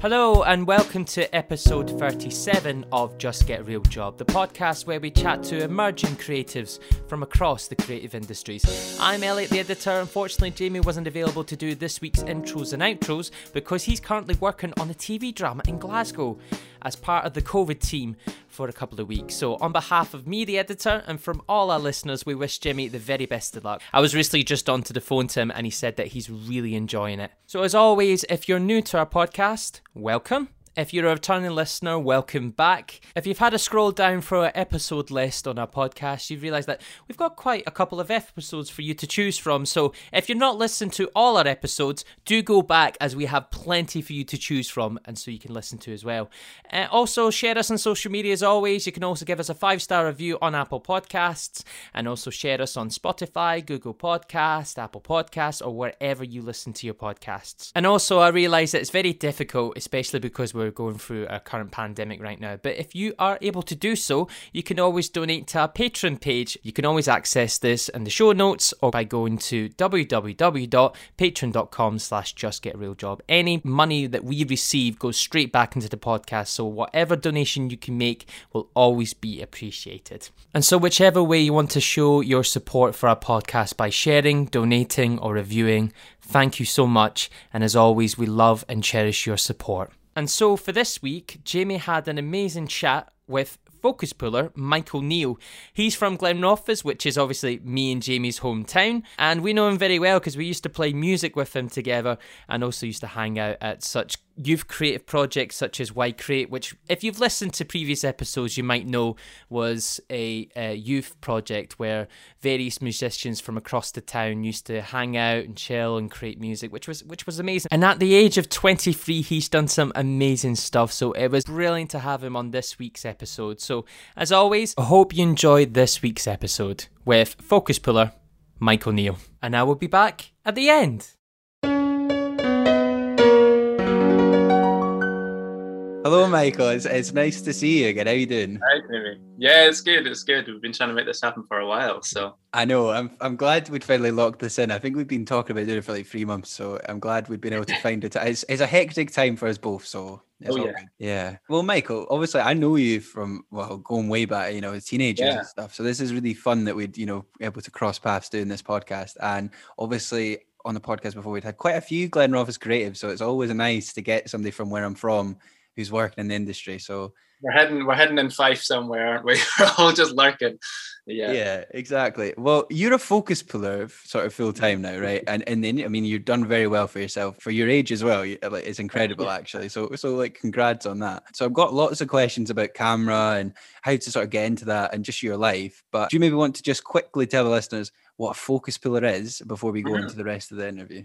Hello, and welcome to episode 37 of Just Get Real Job, the podcast where we chat to emerging creatives from across the creative industries. I'm Elliot, the editor. Unfortunately, Jamie wasn't available to do this week's intros and outros because he's currently working on a TV drama in Glasgow as part of the COVID team for a couple of weeks. So, on behalf of me, the editor, and from all our listeners, we wish Jimmy the very best of luck. I was recently just onto the phone to him and he said that he's really enjoying it. So, as always, if you're new to our podcast, welcome. If you're a returning listener, welcome back. If you've had a scroll down for our episode list on our podcast, you've realised that we've got quite a couple of episodes for you to choose from. So if you're not listening to all our episodes, do go back as we have plenty for you to choose from and so you can listen to as well. Uh, also, share us on social media as always. You can also give us a five star review on Apple Podcasts and also share us on Spotify, Google Podcast, Apple Podcasts, or wherever you listen to your podcasts. And also, I realise that it's very difficult, especially because we're going through a current pandemic right now. But if you are able to do so, you can always donate to our Patreon page. You can always access this in the show notes or by going to www.patreon.com slash justgetrealjob. Any money that we receive goes straight back into the podcast, so whatever donation you can make will always be appreciated. And so whichever way you want to show your support for our podcast by sharing, donating or reviewing, thank you so much. And as always, we love and cherish your support. And so for this week, Jamie had an amazing chat with focus puller Michael Neal. He's from Glenrothes, which is obviously me and Jamie's hometown, and we know him very well because we used to play music with him together and also used to hang out at such youth creative projects such as Why Create, which, if you've listened to previous episodes, you might know was a, a, youth project where various musicians from across the town used to hang out and chill and create music, which was which was amazing. And at the age of 23, he's done some amazing stuff. So it was brilliant to have him on this week's episode. So as always, I hope you enjoyed this week's episode with Focus Puller Michael Neal, and I will be back at the end. Hello, Michael. It's, it's nice to see you again. How you doing? Hi, Jimmy. Yeah, it's good. It's good. We've been trying to make this happen for a while, so I know. I'm I'm glad we'd finally locked this in. I think we've been talking about doing it for like three months, so I'm glad we've been able to find it. It's, it's a hectic time for us both, so it's Oh, yeah. good. Yeah. Well, Michael, obviously I know you from well going way back, you know, as teenagers Yeah. and stuff. So this is really fun that we'd you know able to cross paths doing this podcast, and obviously on the podcast before we'd had quite a few Glen Glenrothes creatives, so it's always nice to get somebody from where I'm from who's working in the industry. So we're heading we're heading in Fife somewhere, aren't we? We're all just lurking. Yeah. Yeah. exactly. Well, you're a focus puller sort of full time now, right? And and then I mean, you've done very well for yourself for your age as well. Like, it's incredible, actually. So so like, congrats on that. So I've got lots of questions about camera and how to sort of get into that and just your life. But do you maybe want to just quickly tell the listeners what a focus puller is before we go Mhm. into the rest of the interview?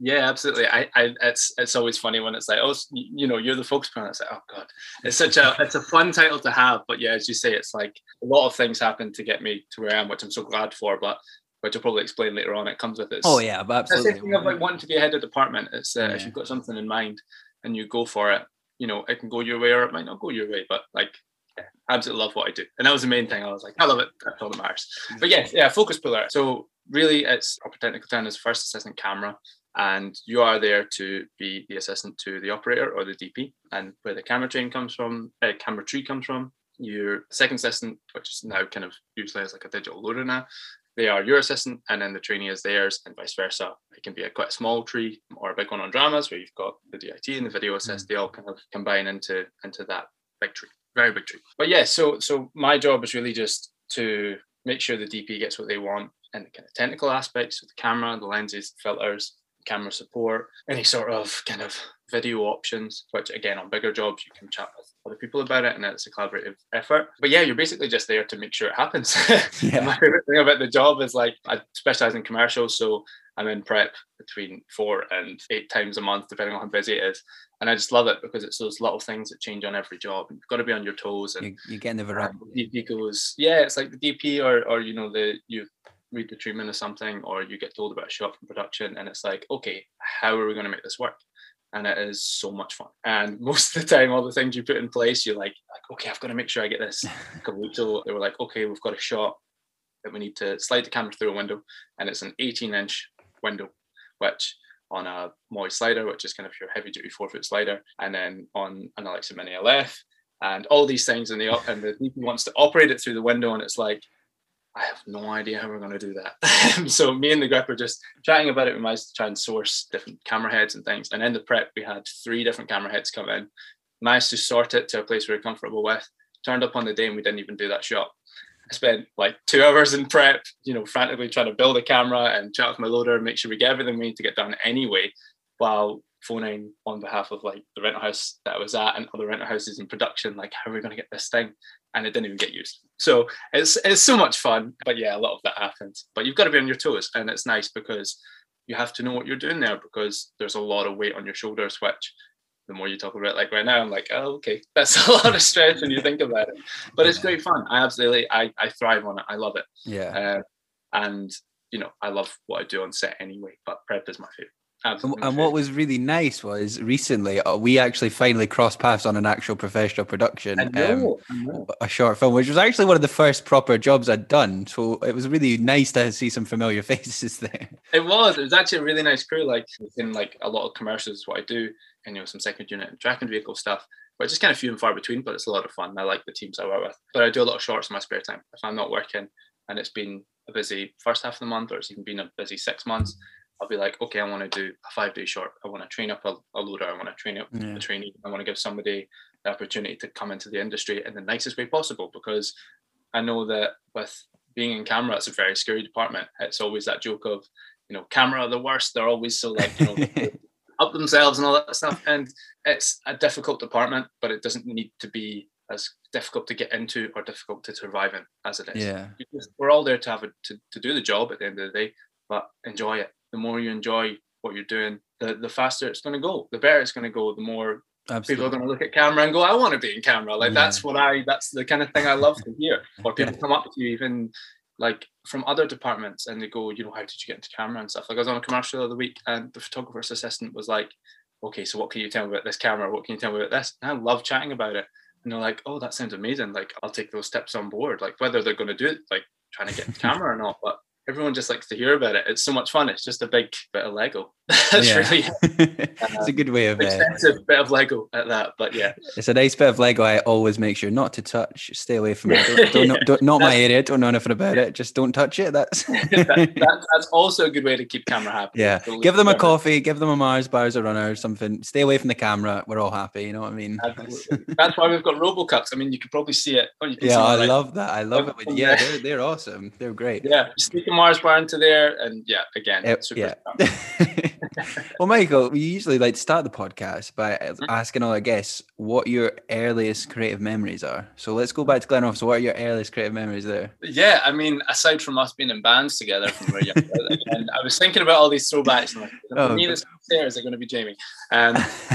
Yeah, absolutely. I, I, it's, it's always funny when it's like, oh, you know, you're the spokesperson. It's like, oh god, it's such a, it's a fun title to have. But yeah, as you say, it's like a lot of things happen to get me to where I am, which I'm so glad for. But which I'll probably explain later on. It comes with its. Oh yeah, but That's the absolutely. thing of like wanting to be ahead of department. It's uh, if you've got something in mind and you go for it, you know, it can go your way or it might not go your way. But like, yeah, I absolutely love what I do, and that was the main thing. I was like, I love it. That's all that matters. But yeah, yeah, focus puller. So really, it's proper technical term is first assistant camera, and you are there to be the assistant to the operator or the DP. And where the camera train comes from, uh, camera tree comes from, your second assistant, which is now kind of usually as like a digital loader now, they are your assistant, and then the trainee is theirs, and vice versa. It can be a quite a small tree or a big one on dramas where you've got the DIT and the video assist. They all kind of combine into into that big tree, very big tree. But yeah, so so my job is really just to make sure the DP gets what they want and the kind of technical aspects of the camera, the lenses, filters, camera support, any sort of kind of video options, which again on bigger jobs you can chat with other people about it and it's a collaborative effort. But yeah, you're basically just there to make sure it happens. Yeah. my favorite thing about the job is like I specialize in commercials, so I'm in prep between four and eight times a month, depending on how busy it is. And I just love it because it's those little things that change on every job. You've got to be on your toes. And You, you're getting the um, variety. the DP goes, yeah, it's like the DP or or you know the you read the treatment or something, or you get told about a shot from production, and it's like, okay, how are we going to make this work? And it is so much fun. And most of the time, all the things you put in place, you're like, like okay, I've got to make sure I get this. A couple weeks ago, they were like, okay, we've got a shot that we need to slide the camera through a window, and it's an 18 inch window, which on a Moy slider, which is kind of your heavy duty four foot slider, and then on an Alexa Mini LF, and all these things, and the and the DP wants to operate it through the window, and it's like, I have no idea how we're going to do that. so me and the grip are just chatting about it. We managed to try and source different camera heads and things. And in the prep, we had three different camera heads come in. Managed to sort it to a place we we're comfortable with. Turned up on the day and we didn't even do that shot. I spent like two hours in prep, you know, frantically trying to build a camera and chat with my loader, and make sure we get everything we need to get done anyway, while phoning on behalf of like the rental house that I was at and other rental houses in production, like how are we going to get this thing? And it didn't even get used. So it's it's so much fun. But yeah, a lot of that happens. But you've got to be on your toes, and it's nice because you have to know what you're doing there because there's a lot of weight on your shoulders, which the more you talk about it, like right now, I'm like, oh, okay, that's a lot of stress when you think about it. But it's great fun. I absolutely, I, I thrive on it. I love it. Yeah. Uh, and you know, I love what I do on set anyway. But prep is my favorite. And, Absolutely and what was really nice was recently uh, we actually finally crossed paths on an actual professional production. I um, know. a short film, which was actually one of the first proper jobs I'd done. So it was really nice to see some familiar faces there. It was. It was actually a really nice crew. Like in like a lot of commercials, is what I do, and you know some second unit and tracking vehicle stuff, which is kind of few and far between, but it's a lot of fun. I like the teams I work with. But I do a lot of shorts in my spare time if I'm not working, and it's been a busy first half of the month, or it's even been a busy six months. I'll be like, okay, I want to do a five day short. I want to train up a, a loader. I want to train up Yeah. a trainee. I want to give somebody the opportunity to come into the industry in the nicest way possible because I know that with being in camera, it's a very scary department. It's always that joke of, you know, camera are the worst. They're always so like, you know, up themselves and all that stuff. And it's a difficult department, but it doesn't need to be as difficult to get into or difficult to survive in as it is. Yeah. We're all there to have a, to, to do the job at the end of the day, but enjoy it. The more you enjoy what you're doing, the, the faster it's going to go. The better it's going to go. The more people are going to look at camera and go, I want to be in camera. Like that's what I, that's the kind of thing I love to hear. Or people come up to you even like from other departments and they go, you know, how did you get into camera and stuff? Like I was on a commercial the other week and the photographer's assistant was like, okay, so what can you tell me about this camera? What can you tell me about this? And I love chatting about it. And they're like, oh, that sounds amazing. Like I'll take those steps on board. Like whether they're going to do it, like trying to get into camera or not, but everyone just likes to hear about it. It's so much fun. It's just a big bit of Lego. It's Yeah. really it's a good way of. Uh, expensive bit of Lego at that. But yeah, it's a nice bit of Lego. I always make sure not to touch. Stay away from it. Don't, don't, know- don't, not my area. Don't know anything about it. Just don't touch it. That's. that, that, that's also a good way to keep camera happy. yeah. To leave Give them a coffee. Give them a Mars bars, a runner, or something. Stay away from the camera. We're all happy. You know what I mean? That's why we've got RoboCups. I mean, you could probably see it. Oh, you can Yeah, see I love that. I love it. Love When, it. yeah, they're, they're awesome. They're great. Yeah, sneak Mars bar into there, and yeah, again, Uh, super. yeah. well, Michael, we usually like to start the podcast by Mm-hmm. asking all our guests what your earliest creative memories are. So let's go back to Glenrothes. So, what are your earliest creative memories there? Yeah, I mean, aside from us being in bands together from and I was thinking about all these throwbacks. And like, Oh, me, this upstairs are going to be Jamie. Um,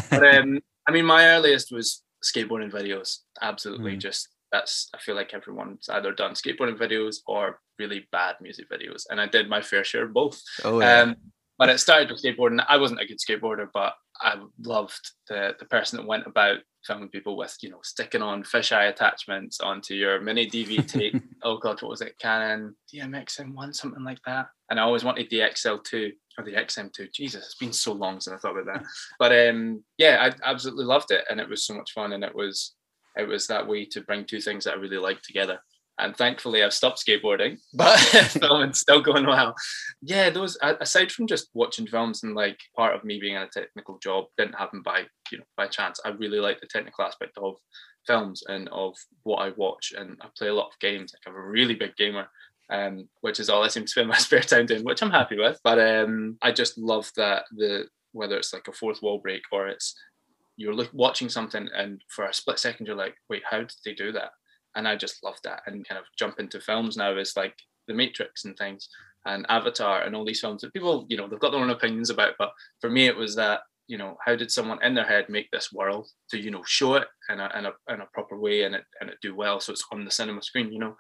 but um, I mean, my earliest was skateboarding videos. Absolutely, Mm. just that's. I feel like everyone's either done skateboarding videos or really bad music videos, and I did my fair share of both. oh, yeah. Um, but it started with skateboarding. I wasn't a good skateboarder, but I loved the the person that went about filming people with, you know, sticking on fisheye attachments onto your mini DV tape. oh god, what was it? Canon DMX M1, something like that. And I always wanted the XL2 or the XM2. Jesus, it's been so long since I thought about that. But um, yeah, I absolutely loved it, and it was so much fun, and it was it was that way to bring two things that I really liked together. And thankfully, I've stopped skateboarding, but filming's still going well. Yeah, those aside from just watching films and like part of me being in a technical job didn't happen by you know by chance. I really like the technical aspect of films and of what I watch, and I play a lot of games. Like I'm a really big gamer, um, which is all I seem to spend my spare time doing, which I'm happy with. But um, I just love that the whether it's like a fourth wall break or it's you're look, watching something and for a split second you're like, wait, how did they do that? And I just love that and kind of jump into films now is like The Matrix and things and Avatar and all these films that people, you know, they've got their own opinions about. But for me, it was that you know how did someone in their head make this world to you know show it in a, in a, in a proper way and it and it do well so it's on the cinema screen you know?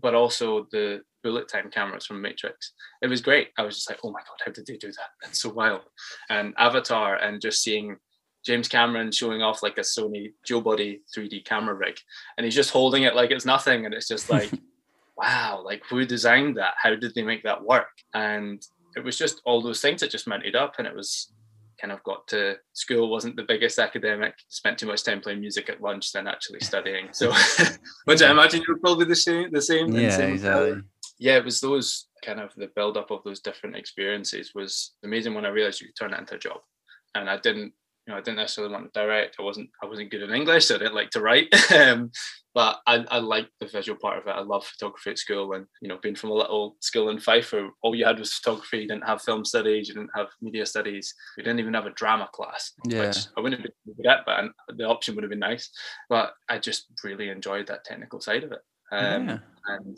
But also the bullet time cameras from matrix it was great. I was just like oh my god how did they do that? That's so wild. And avatar and just seeing james cameron showing off like a sony joe body 3d camera rig and he's just holding it like it's nothing and it's just like wow like who designed that? How did they make that work? And it was just all those things that just mounted up and it was kind of got to school wasn't the biggest academic spent too much time playing music at lunch than actually studying. So which i imagine you're probably the same the same yeah same exactly. Yeah it was those kind of the build up of those different experiences was amazing when i realized you could turn it into a job. And i didn't you know i didn't necessarily want to direct i wasn't i wasn't good in english so i didn't like to write um, but I, I like the visual part of it. I love photography at school, and you know, being from a little school in Fife where all you had was photography, you didn't have film studies, you didn't have media studies, we didn't even have a drama class. Yeah. Which I wouldn't have been good at, but the option would have been nice. But I just really enjoyed that technical side of it, um, Yeah. and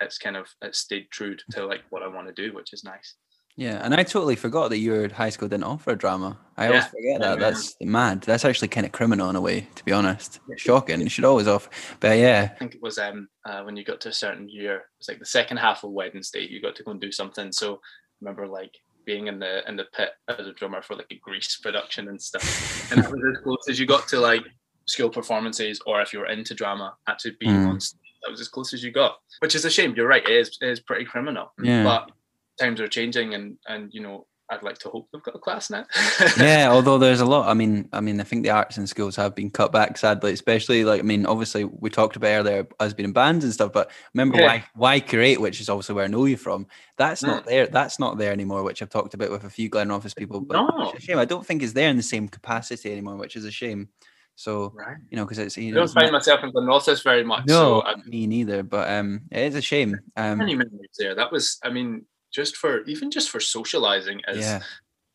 it's kind of it stayed true to like what I want to do, which is nice. Yeah, and I totally forgot that your high school didn't offer a drama. I always forget that. Yeah. That's mad. That's actually kind of criminal in a way, to be honest. Shocking. You should always offer. But yeah, I think it was um uh, when you got to a certain year, it was like the second half of Wednesday, you got to go and do something. So I remember like being in the in the pit as a drummer for like a Grease production and stuff, and that was as close as you got to like school performances, or if you were into drama, actually being Mm. on stage. That was as close as you got, which is a shame. You're right, it is it is pretty criminal. Yeah. But times are changing, and and you know I'd like to hope they've got a class now. yeah. Although there's a lot. I mean, I mean, I think the arts in schools have been cut back, sadly. Especially like, I mean, obviously we talked about earlier us being in bands and stuff. But remember Yeah. why why create, which is obviously where I know you from. That's not Mm. there. That's not there anymore. Which I've talked about with a few Glenrothes people. But No. it's a shame. I don't think it's there in the same capacity anymore, which is a shame. So right. you know, because it's you I don't it's find myself in Glenrothes very much. no, so I me neither. But um, it is a shame. Um, many memories there. That was, I mean, just for even just for socializing as yeah,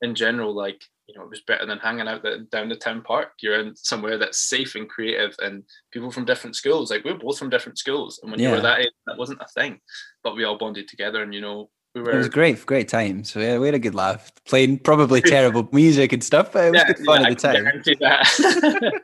in general, like you know, it was better than hanging out the, down the town park. You're in somewhere that's safe and creative, and people from different schools. Like we we're both from different schools, and when you were that age, that wasn't a thing. But we all bonded together, and you know, we were. it was great, great time. So yeah, we had a good laugh. Playing probably terrible music and stuff, but it was Yeah, good fun yeah, at the time. that.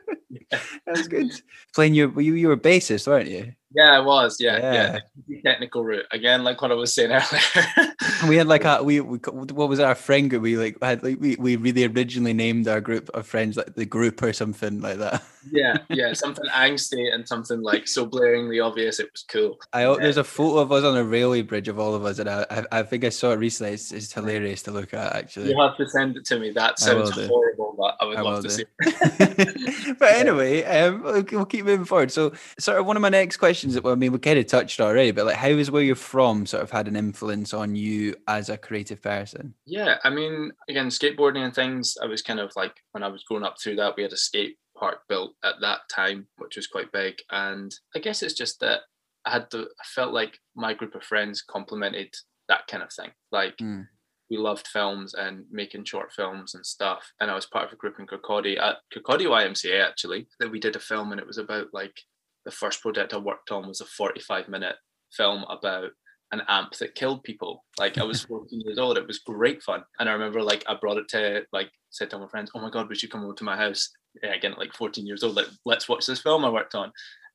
That was good. Playing your you, you were a bassist, weren't you? Yeah, it was. Yeah, Yeah. yeah. Technical route again, like what I was saying earlier. We had like a we, we what was our friend group? We like had like we, we really originally named our group of friends like the group or something like that. yeah, yeah, something angsty and something like so blaringly obvious. It was cool. I there's a photo of us on a railway bridge of all of us, and I I, think I saw it recently. It's, it's hilarious to look at actually. You have to send it to me. That sounds horrible, but I would I love to do. see. it. but anyway, um, we'll, we'll keep moving forward. So, sort of one of my next questions. Well, I mean, we kind of touched already, but like, how is where you're from sort of had an influence on you as a creative person? Yeah, I mean, again, skateboarding and things. I was kind of like when I was growing up through that, we had a skate park built at that time, which was quite big. And I guess it's just that I had to. I felt like my group of friends complemented that kind of thing. Like Mm. we loved films and making short films and stuff. And I was part of a group in Kirkcaldy at Kirkcaldy YMCA actually that we did a film, and it was about like the first project I worked on was a 45 minute film about an amp that killed people. Like I was 14 years old. It was great fun. And I remember like I brought it to like said to my friends, Oh my god, we should come over to my house. Yeah, again at like 14 years old, like let's watch this film I worked on.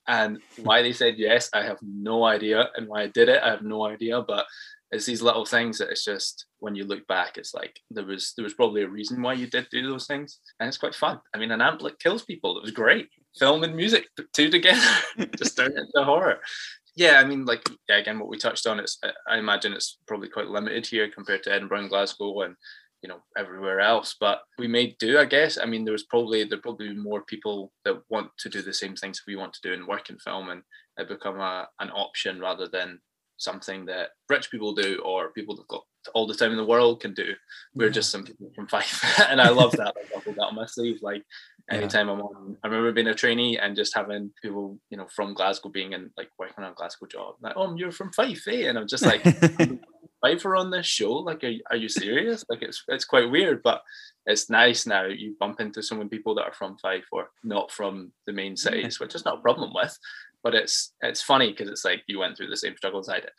And why they said yes, I have no idea. And why I did it, I have no idea. But it's these little things that it's just when you look back, it's like there was there was probably a reason why you did do those things. And it's quite fun. I mean, an amp that kills people. It was great. Film and music two together, just turn it into horror yeah, I mean, like yeah, again, what we touched on, it's I- imagine it's probably quite limited here compared to Edinburgh and Glasgow and you know everywhere else. But we may do, I guess. I mean, there was probably there probably more people that want to do the same things we want to do and work in film, and it become a an option rather than something that rich people do or people that've got all the time in the world can do. We're Yeah. just some people from Fife, and I love that. I hold that on my sleeve. Like anytime I'm on. I remember being a trainee and just having people, you know, from Glasgow being in like working on a Glasgow job. Like, oh, you're from Fife, eh? And I'm just like, Fife are on this show. Like, are, are you serious? Like, it's it's quite weird, but it's nice now. You bump into so many people that are from Fife or not from the main cities, which is not a problem with. But it's it's funny because it's like you went through the same struggles I did.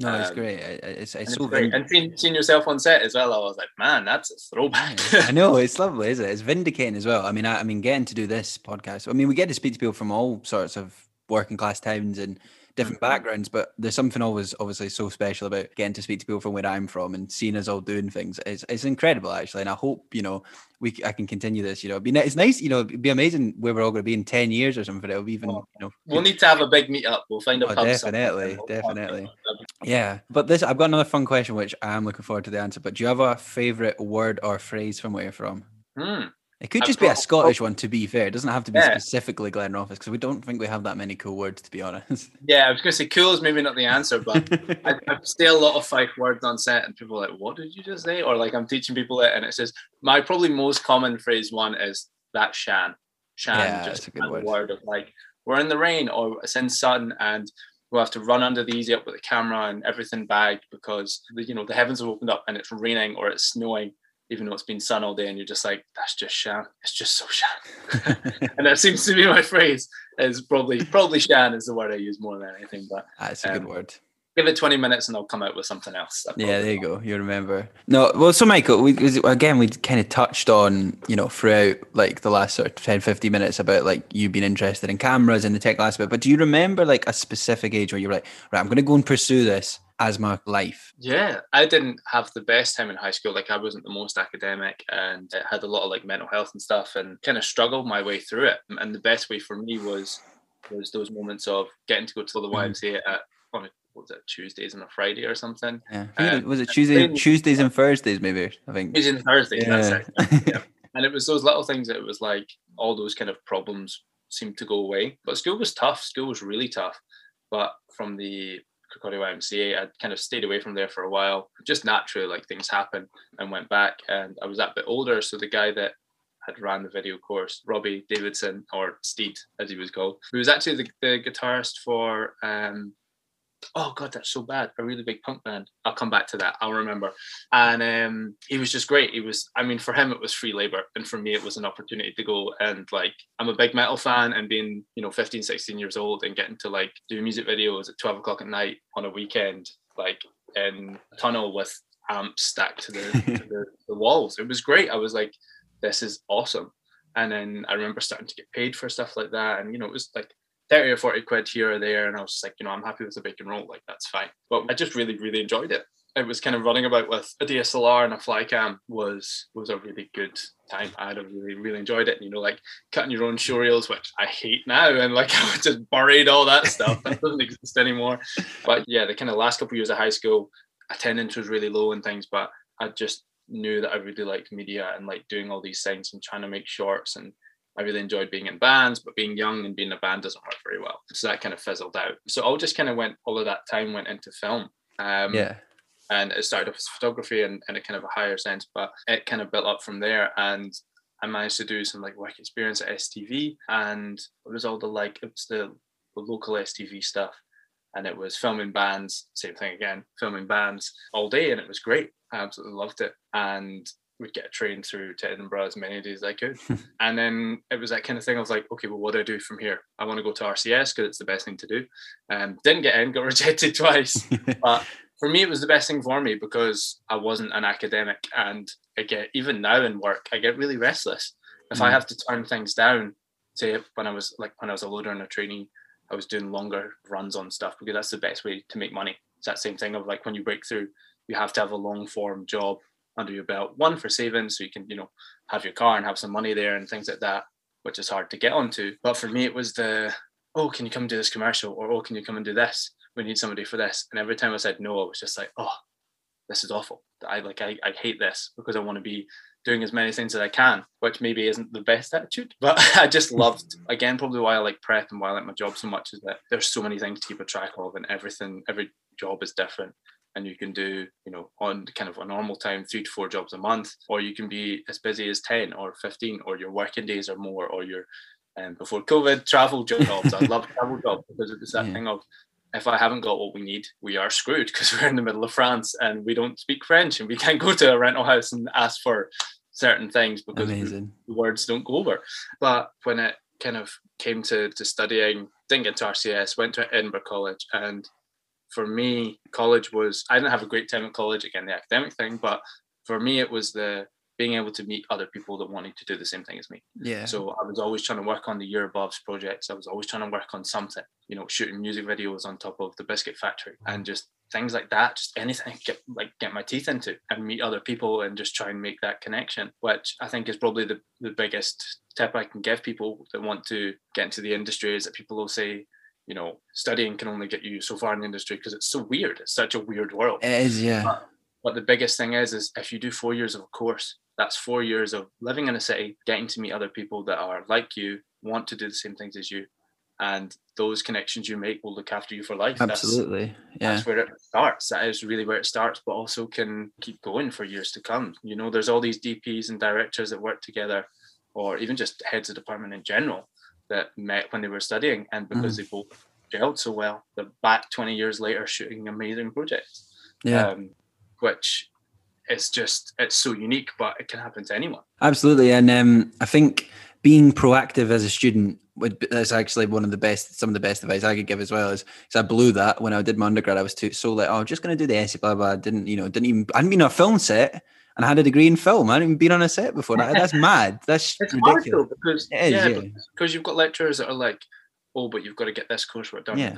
No, it's um, great. It's, it's so great. And seeing, seeing, yourself on set as well, I was like, man, that's a throwback. I know it's lovely, isn't it? It's vindicating as well. I mean, I, I mean, getting to do this podcast. I mean, we get to speak to people from all sorts of working class towns and different mm-hmm. backgrounds, but there's something always obviously so special about getting to speak to people from where I'm from and seeing us all doing things. It's, it's incredible actually, and I hope you know we I can continue this. You know, be it's nice. You know, it'd be amazing where we're all going to be in ten years or something. It'll be even you know. We'll need to have a big meet up. We'll find a oh, definitely, definitely. Yeah, but this I've got another fun question which I'm looking forward to the answer. But do you have a favorite word or phrase from where you're from? Hmm. It could just be a Scottish one, to be fair. It doesn't have to be yeah. specifically Glenrothes because we don't think we have that many cool words, to be honest. Yeah, I was going to say cool is maybe not the answer, but I, I say a lot of Fife words on set, and people are like, "What did you just say?" Or like I'm teaching people it, and it says my probably most common phrase one is that Shan. Shan, yeah, just a good word. word of like we're in the rain or it's in sun, and we'll have to run under the easy up with the camera and everything bagged because the, you know the heavens have opened up and it's raining or it's snowing even though it's been sun all day and you're just like that's just shan. It's just so shan. And that seems to be my phrase is probably probably shan is the word i use more than anything but that's a um, good word give it 20 minutes and i'll come out with something else yeah there you go you remember no well so michael we again we kind of touched on you know throughout like the last sort of 10 50 minutes about like you being interested in cameras and the tech aspect but do you remember like a specific age where you're like right i'm going to go and pursue this as my life? Yeah, I didn't have the best time in high school. Like I wasn't the most academic and I had a lot of like mental health and stuff and kind of struggled my way through it. And the best way for me was was those moments of getting to go to the YMCA mm. at on a, was it Tuesdays and a Friday or something? Yeah, um, was it Tuesday, Tuesdays and Thursdays maybe? I think Tuesdays and Thursdays. Yeah. That's it. Yeah. and it was those little things that it was like all those kind of problems seemed to go away. But school was tough. School was really tough. But from the Kirkcaldy YMCA. I kind of stayed away from there for a while, just naturally, like things happen, and went back. And I was that bit older, so the guy that had ran the video course, Robbie Davidson, or Steed as he was called, he was actually the, the guitarist for um, oh god that's so bad. A really big punk band. I'll come back to that. I'll remember. And um, he was just great. He was i mean for him it was free labor. And for me it was an opportunity to go and like i'm a big metal fan and being you know 15 16 years old and getting to like do music videos at 12 o'clock at night on a weekend like in a tunnel with amps stacked to the, to the, the walls. It was great. I was like this is awesome. And then i remember starting to get paid for stuff like that. And you know it was like 30 or 40 quid here or there. And I was just like, you know, I'm happy with a bacon roll. Like, that's fine. But I just really, really enjoyed it. It was kind of running about with a DSLR and a flycam was was a really good time. I had a really, really enjoyed it. And, you know, like cutting your own show reels, which I hate now. And like I just buried all that stuff. that doesn't exist anymore. But yeah, the kind of last couple of years of high school, attendance was really low and things, but I just knew that I really liked media and like doing all these things and trying to make shorts and I really enjoyed being in bands, but being young and being in a band doesn't work very well. So that kind of fizzled out. So all just kind of went, all of that time went into film. Um, yeah. And it started off as photography and in a kind of a higher sense, but it kind of built up from there. And I managed to do some like work experience at STV and it was all the like, it was the, the local STV stuff. And it was filming bands, same thing again, filming bands all day. And it was great. I absolutely loved it. And would get a train through to Edinburgh as many days as I could. and then it was that kind of thing. I was like, okay, well, what do I do from here? I want to go to RCS because it's the best thing to do. Um, didn't get in, got rejected twice. but for me, it was the best thing for me because I wasn't an academic. And I get, even now in work, I get really restless. If mm. I have to turn things down, say when I was like, when I was a loader and a trainee, I was doing longer runs on stuff because that's the best way to make money. It's that same thing of like when you break through, you have to have a long form job under your belt. One for saving, so you can you know have your car and have some money there and things like that, which is hard to get onto. But for me, it was the oh, can you come do this commercial or oh, can you come and do this? We need somebody for this. And every time I said no, I was just like, oh, this is awful. I like I, I hate this because I want to be doing as many things as I can, which maybe isn't the best attitude. But I just loved again, probably why I like prep and why I like my job so much is that there's so many things to keep a track of and everything, every job is different and you can do you know on kind of a normal time three to four jobs a month or you can be as busy as 10 or 15 or your working days are more or your um, before covid travel jobs i love travel jobs because it was that yeah. thing of if I haven't got what we need, we are screwed because we're in the middle of France and we don't speak French and we can't go to a rental house and ask for certain things because the words don't go over. But when it kind of came to, to studying, didn't get to RCS, went to Edinburgh College and for me, college was I didn't have a great time at college, again, the academic thing, but for me it was the being able to meet other people that wanted to do the same thing as me. Yeah. So I was always trying to work on the year above's projects. I was always trying to work on something, you know, shooting music videos on top of the biscuit factory and just things like that. Just anything I get like get my teeth into and meet other people and just try and make that connection, which I think is probably the, the biggest tip I can give people that want to get into the industry is that people will say, you know, studying can only get you so far in the industry because it's so weird. It's such a weird world. It is, yeah. But, but the biggest thing is, is if you do four years of a course, that's four years of living in a city, getting to meet other people that are like you, want to do the same things as you, and those connections you make will look after you for life. Absolutely, that's, yeah. That's where it starts. That is really where it starts, but also can keep going for years to come. You know, there's all these DPs and directors that work together, or even just heads of department in general that met when they were studying, and because mm. they both gelled so well, they're back 20 years later shooting amazing projects. Yeah. Um, which is just it's so unique, but it can happen to anyone. Absolutely, and um, I think being proactive as a student would that's actually one of the best some of the best advice I could give as well is because I blew that when I did my undergrad I was too so like oh I'm just gonna do the essay blah blah I didn't you know didn't even I didn't on a film set and I had a degree in film I hadn't even been on a set before that, that's mad that's it's ridiculous hard though, because is, yeah, yeah. because you've got lecturers that are like oh, but you've got to get this coursework done. Yeah.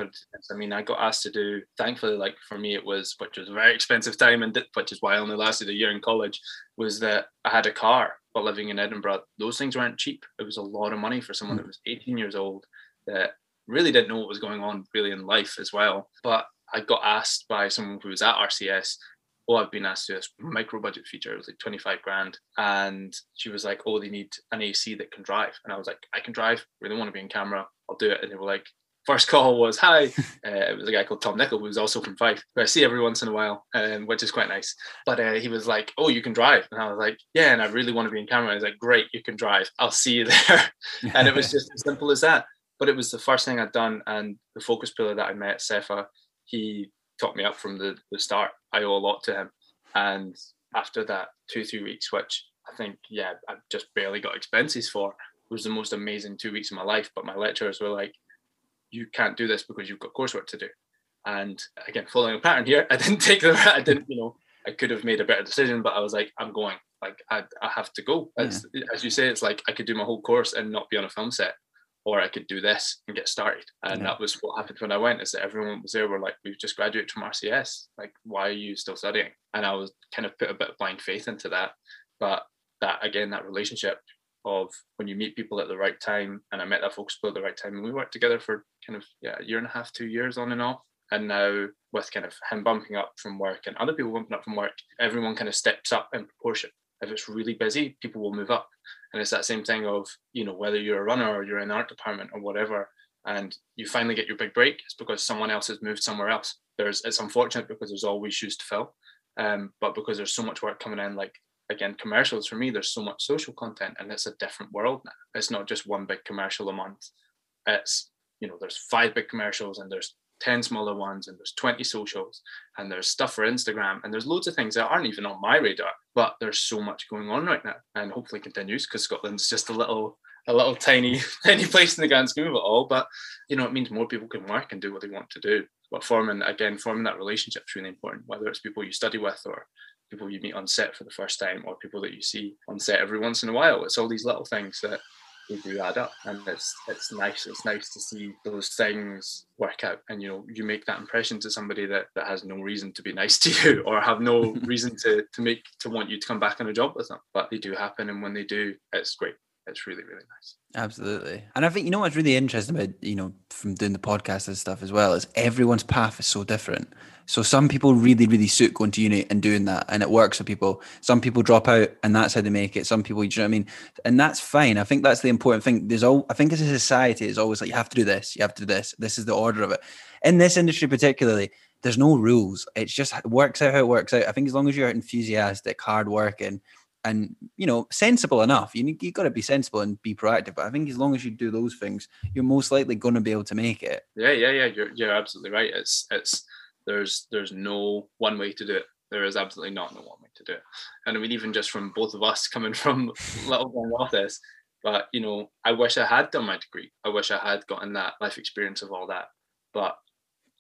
I mean, I got asked to do, thankfully, like for me, it was, which was a very expensive time, and which is why I only lasted a year in college, was that I had a car, but living in Edinburgh, those things weren't cheap. It was a lot of money for someone mm. that was 18 years old that really didn't know what was going on really in life as well. But I got asked by someone who was at RCS oh, I've been asked to do this micro budget feature. It was like 25 grand. And she was like, oh, they need an AC that can drive. And I was like, I can drive. Really want to be in camera. I'll do it. And they were like, first call was hi. Uh, it was a guy called Tom Nickel, who was also from Fife, who I see every once in a while, um, which is quite nice. But uh, he was like, "Oh, you can drive," and I was like, "Yeah," and I really want to be in camera. He's like, "Great, you can drive. I'll see you there." and it was just as simple as that. But it was the first thing I'd done, and the focus puller that I met, Sefa, he taught me up from the, the start. I owe a lot to him. And after that two, three weeks, which I think, yeah, I just barely got expenses for, was the most amazing two weeks of my life. But my lecturers were like, you can't do this because you've got coursework to do. And again, following a pattern here, I didn't take the, I didn't, you know, I could have made a better decision, but I was like, I'm going. Like, I, I have to go. Yeah. As you say, it's like I could do my whole course and not be on a film set or I could do this and get started. And yeah. that was what happened when I went, is that everyone was there were like, we've just graduated from RCS. Like, why are you still studying? And I was kind of put a bit of blind faith into that. But that again, that relationship of when you meet people at the right time, and I met that focus at the right time, and we worked together for kind of yeah, a year and a half, two years on and off. And now with kind of him bumping up from work and other people bumping up from work, everyone kind of steps up in proportion. If it's really busy, people will move up. And it's that same thing of, you know, whether you're a runner or you're in the art department or whatever, and you finally get your big break, it's because someone else has moved somewhere else. There's it's unfortunate because there's always shoes to fill. Um, but because there's so much work coming in, like again, commercials for me, there's so much social content and it's a different world now. It's not just one big commercial a month. It's, you know, there's five big commercials and there's 10 smaller ones and there's 20 socials and there's stuff for Instagram and there's loads of things that aren't even on my radar, but there's so much going on right now and hopefully continues because Scotland's just a little a little tiny tiny place in the grand scheme of it all. But you know, it means more people can work and do what they want to do. But forming again, forming that relationship is really important, whether it's people you study with or people you meet on set for the first time or people that you see on set every once in a while. It's all these little things that do add up and it's it's nice it's nice to see those things work out and you know you make that impression to somebody that, that has no reason to be nice to you or have no reason to to make to want you to come back on a job with them but they do happen and when they do it's great it's really really nice. Absolutely. And i think you know what's really interesting about you know from doing the podcast and stuff as well is everyone's path is so different. So some people really really suit going to uni and doing that and it works for people. Some people drop out and that's how they make it. Some people you know what i mean? And that's fine. I think that's the important thing. There's all i think as a society is always like you have to do this you have to do this this is the order of it. In this industry particularly there's no rules. It's just it works out how it works out. I think as long as you're enthusiastic, hardworking, and you know sensible enough, you you got to be sensible and be proactive. But I think as long as you do those things, you're most likely going to be able to make it. Yeah, yeah, yeah. You're you're absolutely right. It's it's there's there's no one way to do it. There is absolutely not no one way to do it. And I mean, even just from both of us coming from Little Office, but you know, I wish I had done my degree. I wish I had gotten that life experience of all that. But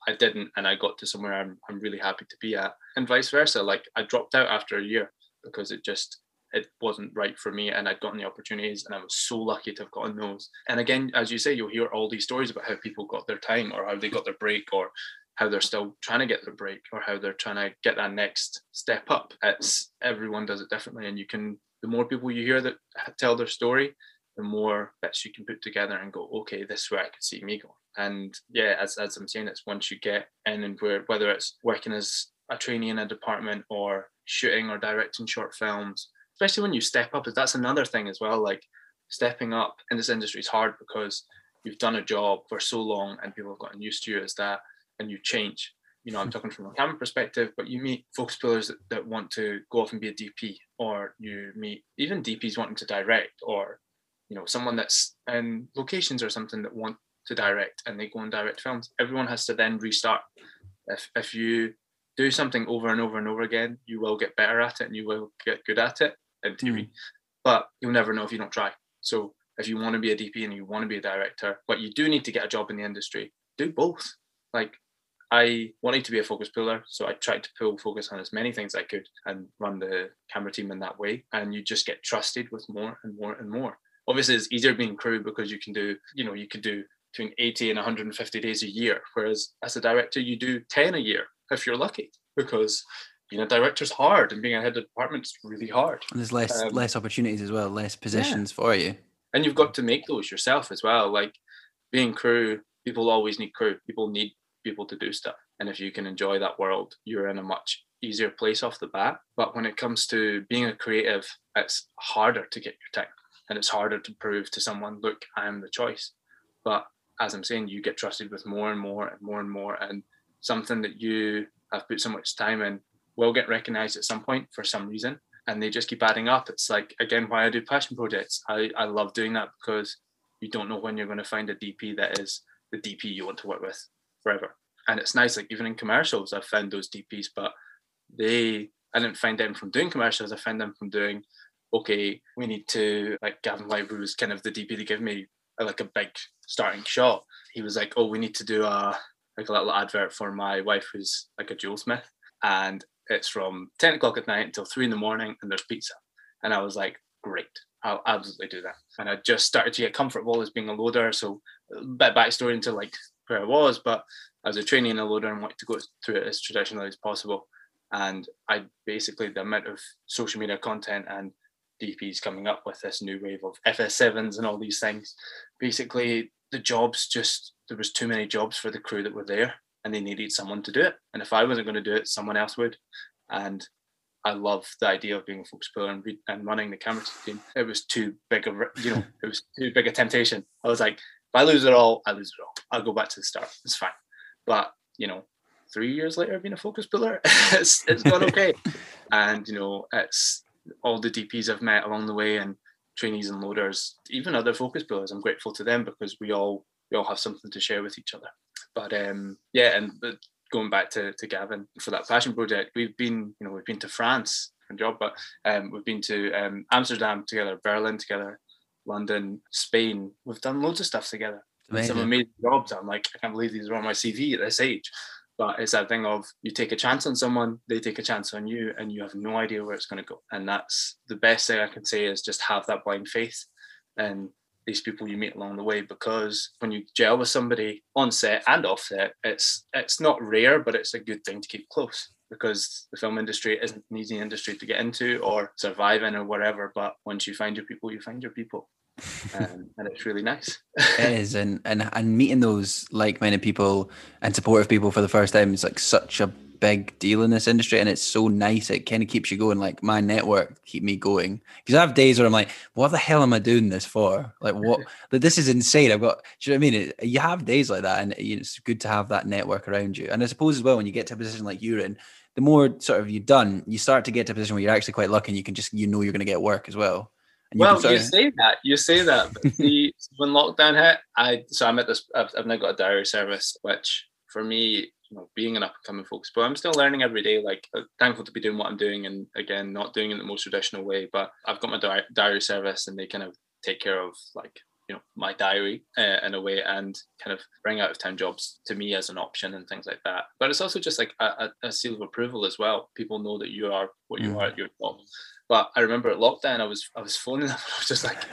I didn't, and I got to somewhere I'm I'm really happy to be at, and vice versa. Like I dropped out after a year because it just it wasn't right for me, and I'd gotten the opportunities, and I was so lucky to have gotten those. And again, as you say, you'll hear all these stories about how people got their time, or how they got their break, or how they're still trying to get their break, or how they're trying to get that next step up. It's everyone does it differently, and you can. The more people you hear that tell their story, the more bits you can put together and go, okay, this is where I could see me going. And yeah, as, as I'm saying, it's once you get in and where whether it's working as a trainee in a department or shooting or directing short films, especially when you step up, that's another thing as well. Like stepping up in this industry is hard because you've done a job for so long and people have gotten used to you as that and you change. You know, I'm hmm. talking from a camera perspective, but you meet focus pullers that, that want to go off and be a DP, or you meet even DPs wanting to direct, or you know, someone that's in locations or something that want to direct and they go and direct films, everyone has to then restart. If if you do something over and over and over again, you will get better at it and you will get good at it in theory. Mm. But you'll never know if you don't try. So if you want to be a DP and you want to be a director, but you do need to get a job in the industry, do both. Like I wanted to be a focus puller, so I tried to pull focus on as many things I could and run the camera team in that way. And you just get trusted with more and more and more. Obviously, it's easier being crew because you can do, you know, you could do between 80 and 150 days a year. Whereas as a director, you do 10 a year if you're lucky, because being a director's hard and being a head of department is really hard. And there's less um, less opportunities as well, less positions yeah. for you. And you've got to make those yourself as well. Like being crew, people always need crew. People need people to do stuff. And if you can enjoy that world, you're in a much easier place off the bat. But when it comes to being a creative, it's harder to get your time and it's harder to prove to someone, look, I am the choice. But as I'm saying, you get trusted with more and more and more and more. And something that you have put so much time in will get recognized at some point for some reason. And they just keep adding up. It's like, again, why I do passion projects. I, I love doing that because you don't know when you're going to find a DP that is the DP you want to work with forever. And it's nice, like even in commercials, I've found those DPs, but they, I didn't find them from doing commercials. I found them from doing okay, we need to like Gavin White, was kind of the DP to give me a, like a big starting shot. He was like, oh, we need to do a like a little advert for my wife who's like a jewelsmith, and it's from ten o'clock at night until three in the morning, and there's pizza. And I was like, great, I'll absolutely do that. And I just started to get comfortable as being a loader, so a bit backstory into like where I was, but I was a trainee in a loader and wanted to go through it as traditionally as possible. And I basically the amount of social media content and DPs coming up with this new wave of FS7s and all these things. Basically, the jobs just there was too many jobs for the crew that were there, and they needed someone to do it. And if I wasn't going to do it, someone else would. And I love the idea of being a focus puller and, and running the camera team. It was too big of you know it was too big a temptation. I was like, if I lose it all, I lose it all. I'll go back to the start. It's fine. But you know, three years later, being a focus puller, it's it's gone okay. and you know, it's all the DPs I've met along the way and trainees and loaders, even other focus pullers, I'm grateful to them because we all we all have something to share with each other. But um, yeah, and but going back to, to Gavin for that passion project, we've been you know we've been to France job, but um, we've been to um, Amsterdam together, Berlin together, London, Spain. We've done loads of stuff together. Amazing. Some amazing jobs. I'm like, I can't believe these are on my CV at this age. But it's that thing of you take a chance on someone, they take a chance on you, and you have no idea where it's going to go. And that's the best thing I can say is just have that blind faith and these people you meet along the way because when you gel with somebody on set and off set, it's it's not rare, but it's a good thing to keep close because the film industry isn't an easy industry to get into or survive in or whatever. But once you find your people, you find your people. um, and it's really nice. it is, and and and meeting those like-minded people and supportive people for the first time is like such a big deal in this industry, and it's so nice. It kind of keeps you going. Like my network keep me going because I have days where I'm like, what the hell am I doing this for? Like what? like, this is insane. I've got. Do you know what I mean? It, you have days like that, and it's good to have that network around you. And I suppose as well when you get to a position like you're in, the more sort of you've done, you start to get to a position where you're actually quite lucky, and you can just you know you're going to get work as well. And well, you, you say that you say that, when lockdown hit, I so I'm at this. I've, I've now got a diary service, which for me you know being an up and coming folks but i'm still learning every day like uh, thankful to be doing what i'm doing and again not doing it the most traditional way but i've got my di- diary service and they kind of take care of like you know my diary uh, in a way and kind of bring out of town jobs to me as an option and things like that but it's also just like a, a seal of approval as well people know that you are what you mm. are at your job but I remember at lockdown, I was I was phoning them. I was just like,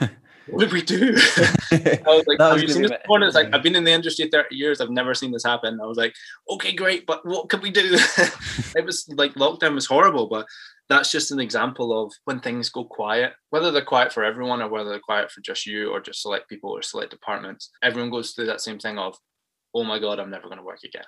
"What did we do?" I was like, "Have you seen this before?" it's like, "I've been in the industry 30 years. I've never seen this happen." I was like, "Okay, great, but what can we do?" it was like lockdown was horrible, but that's just an example of when things go quiet, whether they're quiet for everyone or whether they're quiet for just you or just select people or select departments. Everyone goes through that same thing of, "Oh my god, I'm never going to work again."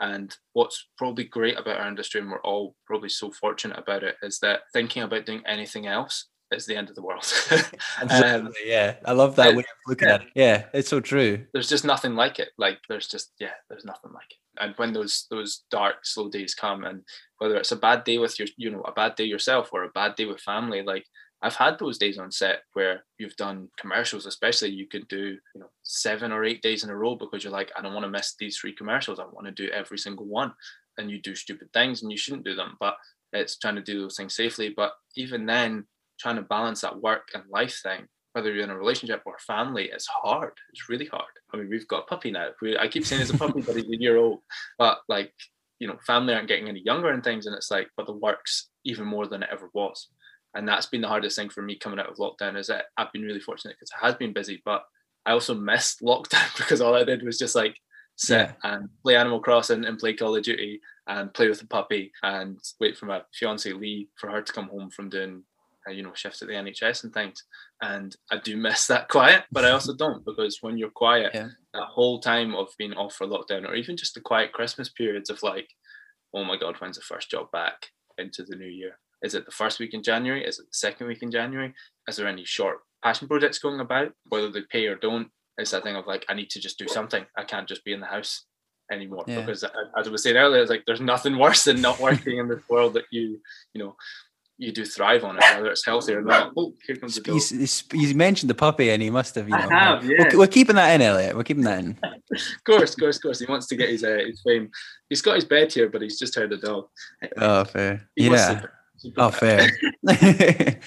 And what's probably great about our industry, and we're all probably so fortunate about it, is that thinking about doing anything else is the end of the world. um, yeah, I love that it, way of looking yeah. at it. Yeah, it's so true. There's just nothing like it. Like there's just yeah, there's nothing like it. And when those those dark, slow days come, and whether it's a bad day with your, you know, a bad day yourself or a bad day with family, like I've had those days on set where you've done commercials, especially you could do, you know, seven or eight days in a row because you're like, I don't want to miss these three commercials. I want to do every single one. And you do stupid things and you shouldn't do them. But it's trying to do those things safely. But even then, trying to balance that work and life thing, whether you're in a relationship or family, is hard. It's really hard. I mean, we've got a puppy now. We, I keep saying it's a puppy, but he's a year old. But like, you know, family aren't getting any younger and things. And it's like, but the work's even more than it ever was and that's been the hardest thing for me coming out of lockdown is that I've been really fortunate because it has been busy, but I also missed lockdown because all I did was just like sit yeah. and play Animal Crossing and play Call of Duty and play with the puppy and wait for my fiance Lee for her to come home from doing you know shifts at the NHS and things. And I do miss that quiet, but I also don't because when you're quiet, yeah. that whole time of being off for lockdown or even just the quiet Christmas periods of like, oh my God, when's the first job back into the new year? Is it the first week in January? Is it the second week in January? Is there any short passion projects going about? Whether they pay or don't, it's that thing of like, I need to just do something. I can't just be in the house anymore yeah. because as I was saying earlier, it's like there's nothing worse than not working in this world that you, you know, you do thrive on it, whether it's healthy or not. Oh, here comes the dog. You, mentioned the puppy, and he must have. You know, I have, yeah. We're, we're, keeping that in, Elliot. We're keeping that in. of course, of course, of course. He wants to get his uh, his fame. He's got his bed here, but he's just heard the dog. Oh, fair. He yeah. Oh, fair.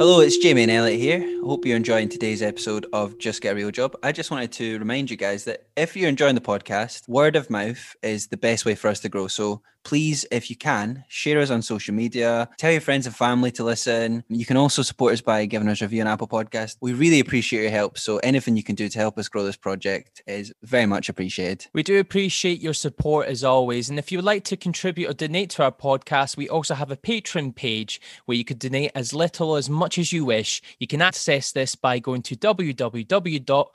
Hello, it's Jamie and Elliot here. I hope you're enjoying today's episode of Just Get a Real Job. I just wanted to remind you guys that if you're enjoying the podcast, word of mouth is the best way for us to grow. So please, if you can, share us on social media, tell your friends and family to listen. You can also support us by giving us a review on Apple Podcast. We really appreciate your help. So anything you can do to help us grow this project is very much appreciated. We do appreciate your support as always. And if you would like to contribute or donate to our podcast, we also have a Patreon page where you could donate as little as much as you wish. You can access this by going to www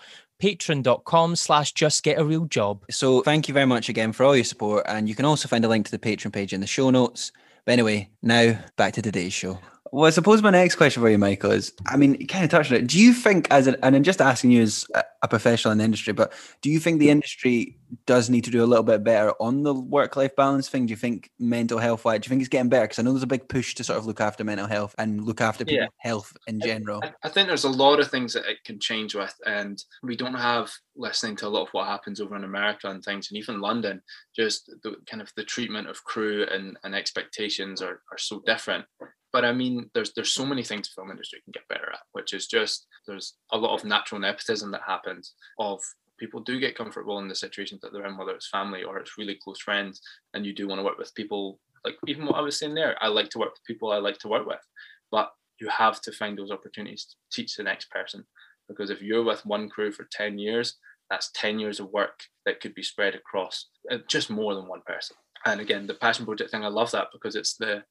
patreon.com slash just get a real job. So thank you very much again for all your support. And you can also find a link to the Patreon page in the show notes. But anyway, now back to today's show. Well, I suppose my next question for you, Michael, is I mean, you kind of touched on it. Do you think, as an, and I'm just asking you as a professional in the industry, but do you think the industry does need to do a little bit better on the work life balance thing? Do you think mental health wise, do you think it's getting better? Because I know there's a big push to sort of look after mental health and look after people's yeah. health in general. I, I think there's a lot of things that it can change with, and we don't have listening to a lot of what happens over in America and things, and even London, just the kind of the treatment of crew and, and expectations are, are so different but I mean, there's there's so many things the film industry can get better at, which is just there's a lot of natural nepotism that happens of people do get comfortable in the situations that they're in, whether it's family or it's really close friends, and you do want to work with people. Like even what I was saying there, I like to work with people I like to work with, but you have to find those opportunities to teach the next person. Because if you're with one crew for 10 years, that's 10 years of work that could be spread across uh, just more than one person. And again, the passion project thing, I love that because it's the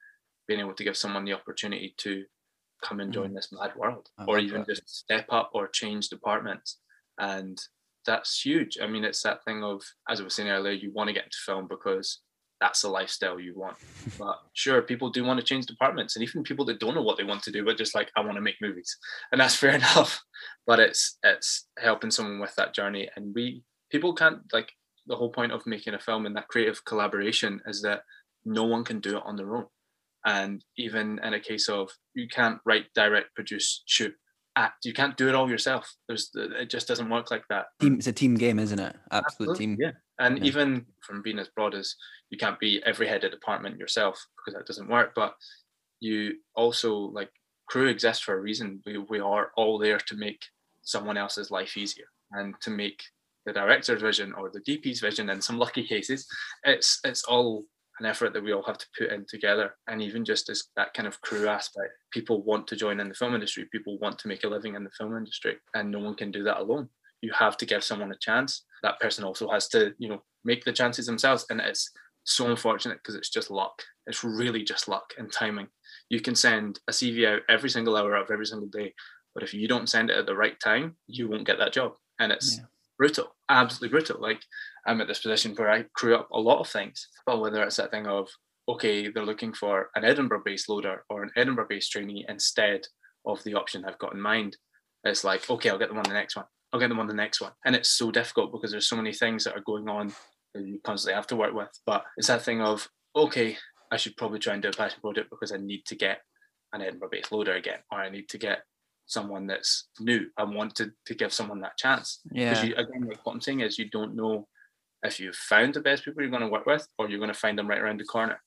being able to give someone the opportunity to come and Mm. join this mad world, I or even that. just step up or change departments. And that's huge. I mean, it's that thing of, as I was saying earlier, you want to get into film because that's the lifestyle you want. But sure, people do want to change departments, and even people that don't know what they want to do, but just like I want to make movies, and that's fair enough. But it's it's helping someone with that journey, and we people can't like the whole point of making a film and that creative collaboration is that no one can do it on their own. And even in a case of you can't write, direct, produce, shoot, act, you can't do it all yourself. There's it just doesn't work like that. Team, it's a team game, isn't it? Absolute Absolutely, team. Yeah. And Yeah. even from being as broad as you can't be every head of department yourself because that doesn't work. But you also like crew exists for a reason. We we are all there to make someone else's life easier and to make the director's vision or the DP's vision in some lucky cases. It's it's all an effort that we all have to put in together. And even just as that kind of crew aspect, people want to join in the film industry, people want to make a living in the film industry, and no one can do that alone you have to give someone a chance. That person also has to, you know, make the chances themselves. And it's so unfortunate because it's just luck. It's really just luck and timing. You can send a CV out every single hour of every single day, but if you don't send it at the right time, you won't get that job. And it's Yeah. brutal, absolutely brutal. Like I'm at this position where I crew up a lot of things, but whether it's that thing of, okay, they're looking for an Edinburgh based loader or an Edinburgh based trainee instead of the option I've got in mind, it's like, okay, I'll get them on the next one. I'll get them on the next one. And it's so difficult because there's so many things that are going on that you constantly have to work with. But it's that thing of, okay, I should probably try and do a passion project because I need to get an Edinburgh based loader again, or I need to get someone that's new. I wanted to, give someone that chance. Because Yeah. you again, like what I'm saying is you don't know if you've found the best people you're going to work with or you're going to find them right around the corner.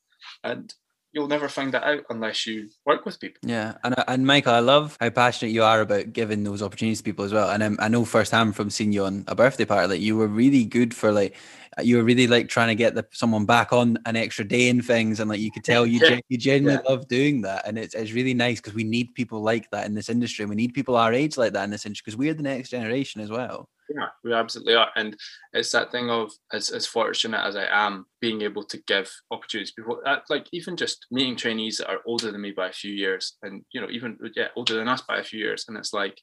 And you'll never find that out unless you work with people. Yeah, and uh, and Michael, I love how passionate you are about giving those opportunities to people as well. And I'm, I know firsthand from seeing you on a birthday party, like you were really good for like uh, you were really like trying to get the someone back on an extra day and things, and like you could tell you Yeah. you genuinely love doing that, and it's it's really nice because we need people like that in this industry. and We need people our age like that in this industry because we're the next generation as well. Yeah, we absolutely are. And it's that thing of as, as fortunate as I am, being able to give opportunities people uh, like even just meeting trainees that are older than me by a few years and you know, even yeah, older than us by a few years. And it's like,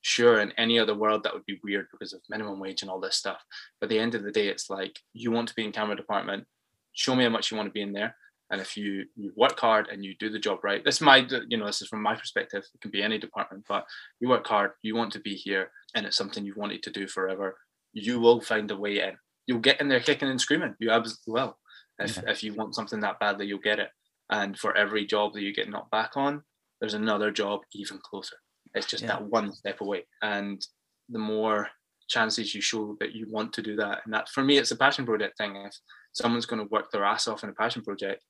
sure, in any other world that would be weird because of minimum wage and all this stuff. But at the end of the day, it's like you want to be in camera department, show me how much you want to be in there. And if you, you work hard and you do the job right, this is my uh, you know, this is from my perspective, it can be any department, but you work hard, you want to be here, and it's something you've wanted to do forever, you will find a way in. You'll get in there kicking and screaming. You absolutely will. If, if you want something that badly, you'll get it. And for every job that you get knocked back on, there's another job even closer. It's just Yeah. that one step away. And the more chances you show that you want to do that, and that for me, it's a passion project thing. If someone's going to work their ass off in a passion project,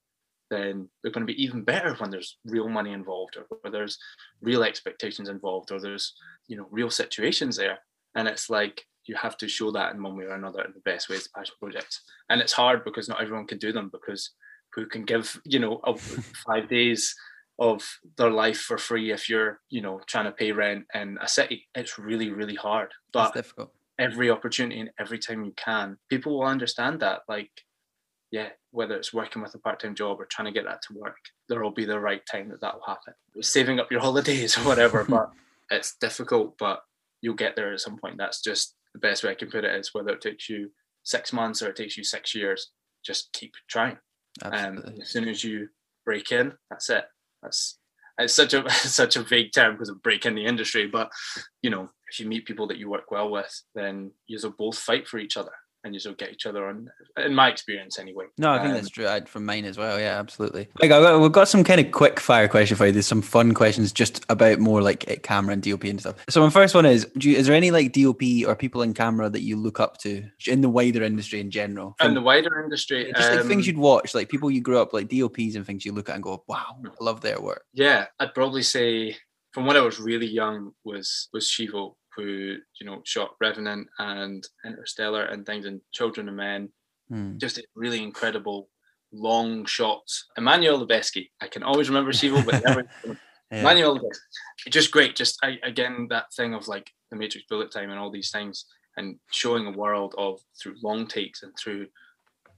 then they're going to be even better when there's real money involved or where there's real expectations involved or there's you know real situations there. And it's like you have to show that in one way or another in the best ways passion projects. And it's hard because not everyone can do them because who can give you know five days of their life for free if you're you know trying to pay rent in a city? It's really really hard. But It's difficult. every opportunity and every time you can people will understand that like yeah whether it's working with a part-time job or trying to get that to work there will be the right time that that will happen. Saving up your holidays or whatever but it's difficult but you'll get there at some point. That's just the best way i can put it is whether it takes you six months or it takes you six years just keep trying. And Absolutely. as soon as you break in that's it. That's it's such a such a vague term because of breaking the industry but you know if you meet people that you work well with then you'll both fight for each other and you'll get each other on in my experience anyway No, I think Um, that's true. I, from mine as well. Yeah, absolutely. Like, got, we've got some kind of quick fire question for you. There's some fun questions just about more like eh, camera and DOP and stuff. So my first one is: do you, Is there any like DOP or people in camera that you look up to in the wider industry in general? in the wider industry just like things um, you'd watch, like people you grew up like DOPs and things you look at and go, "Wow, I love their work." yeah i'd probably say from when i was really young was was Chivo who you know shot revenant and interstellar and things and children of men Hmm. just really incredible long shots emmanuel lubezki i can always remember Chivo but never Yeah. Emmanuel Lubezki. just great just I, again that thing of like the matrix bullet time and all these things and showing a world of through long takes and through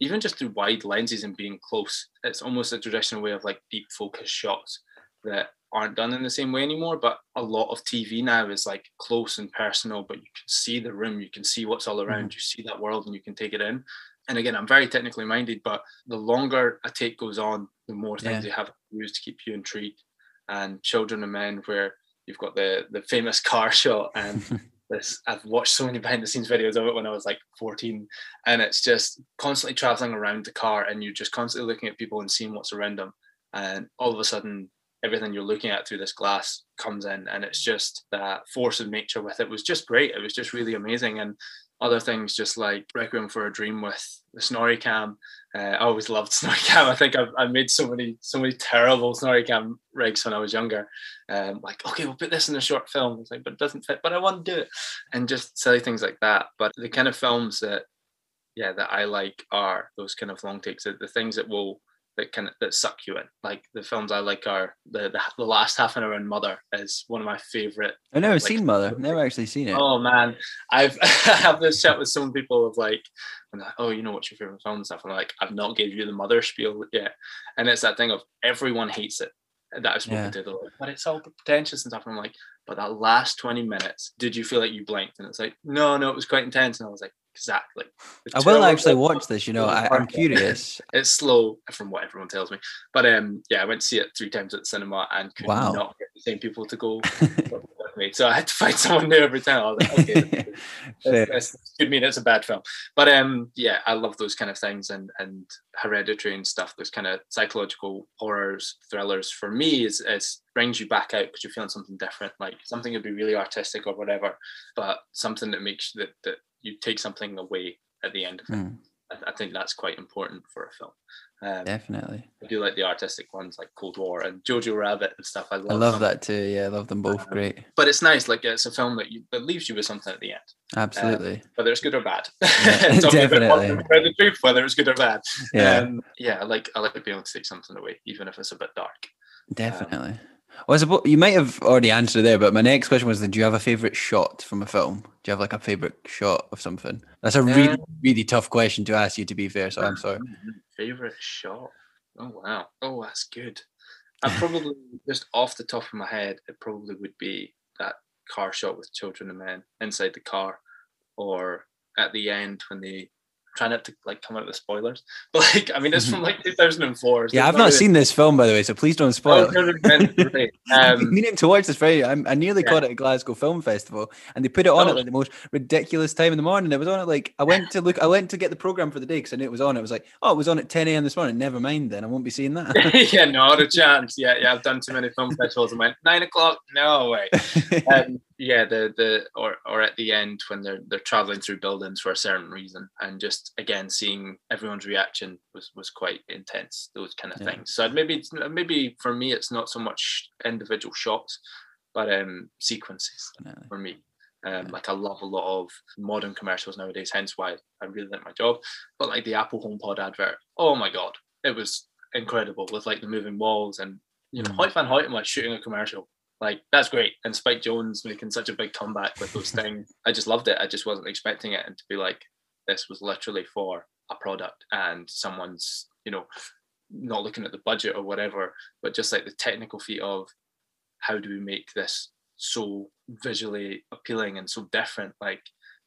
even just through wide lenses and being close it's almost a traditional way of like deep focus shots that aren't done in the same way anymore. But a lot of TV now is like close and personal, but you can see the room, you can see what's all around, mm-hmm. you see that world, and you can take it in. And again, I'm very technically minded, but the longer a take goes on, the more things Yeah. you have to use to keep you intrigued. And Children of Men, where you've got the the famous car shot and this I've watched so many behind the scenes videos of it when I was like 14 and it's just constantly traveling around the car and you're just constantly looking at people and seeing what's around them and all of a sudden everything you're looking at through this glass comes in and it's just that force of nature with it was just great it was just really amazing and other things just like Requiem for a Dream with the Snorri Cam. Uh, I always loved Snorri Cam. I think I've, I made so many so many terrible Snorri Cam rigs when I was younger. Um, like, okay, we'll put this in a short film. It's like, but it doesn't fit. But I want to do it, and just silly things like that. But the kind of films that, yeah, that I like are those kind of long takes. The, the things that will that kind of that suck you in. Like the films I like are the the, the last half an hour in Mother is one of my favorite I've never Like- seen Mother. Never actually seen it. Oh man, I've I have this chat with some people of like, like, oh, you know what's your favorite film and stuff. I'm like, I've not gave you the mother spiel yet, and it's that thing of everyone hates it that I've spoken Yeah. to. They're like, but it's all pretentious and stuff. And I'm like, but that last 20 minutes, did you feel like you blinked? And it's like, no, no, it was quite intense. And I was like, exactly. The I will actually watch this. You know, I, I'm curious. It's slow from what everyone tells me, but um, yeah, I went to see it three times at the cinema and could Wow. not get the same people to go with me. So I had to find someone new every time. I was like, okay, this could mean it's a bad film. But um, yeah, I love those kind of things and and hereditary and stuff. Those kind of psychological horrors, thrillers. For me, is is brings you back out because you're feeling something different. Like something that would be really artistic or whatever, but something that makes that that you take something away at the end of it. Hmm, I, I think that's quite important for a film. Um, definitely. I do like the artistic ones like Cold War and Jojo Rabbit and stuff. I love, I love that too. Yeah, I love them both. Um, Great. But it's nice. Like it's a film that you that leaves you with something at the end Absolutely. whether it's good or bad. Yeah, definitely. about the truth, whether it's good or bad. yeah, Um, yeah, I like I like being able to take something away, even if it's a bit dark. definitely. Well, I suppose you might have already answered there, but my next question was: Do you have a favorite shot from a film? Do you have like a favorite shot of something? That's a really, Um, really tough question to ask you. To be fair, so I'm sorry. Favorite shot? Oh wow! Oh, that's good. I probably just off the top of my head, it probably would be that car shot with children and men inside the car, or at the end when they try not to like come out with spoilers. But like, I mean, it's from like 2004. so Yeah, I've not really- seen this film by the way, so please don't spoil. Oh, it. Children and Men, great. I'm Um, meaning to watch this very. I'm, I nearly Yeah. caught it at Glasgow Film Festival, and they put it on Oh. at like the most ridiculous time in the morning. It was on at like I went to look. I went to get the program for the day because I knew it was on. It was like, oh, it was on at 10 a.m. this morning. Never mind, then I won't be seeing that. yeah, not a chance. Yeah, yeah, I've done too many film festivals and went nine o'clock. No way. Um, yeah, the the or or at the end when they're they're traveling through buildings for a certain reason, and just again seeing everyone's reaction was was quite intense. Those kind of Yeah. things. So maybe maybe for me it's not so much individual shots, but um sequences Definitely. for me. Um, Yeah. like I love a lot of modern commercials nowadays, hence why I really like my job. But like the Apple HomePod advert, oh my god, it was incredible with like the moving walls and you know Mm. Hoyte Van Hoytema like shooting a commercial. Like that's great, and Spike Jonze making such a big comeback with those things. I just loved it. I just wasn't expecting it, and to be like, this was literally for a product, and someone's you know not looking at the budget or whatever, but just like the technical feat of how do we make this so visually appealing and so different like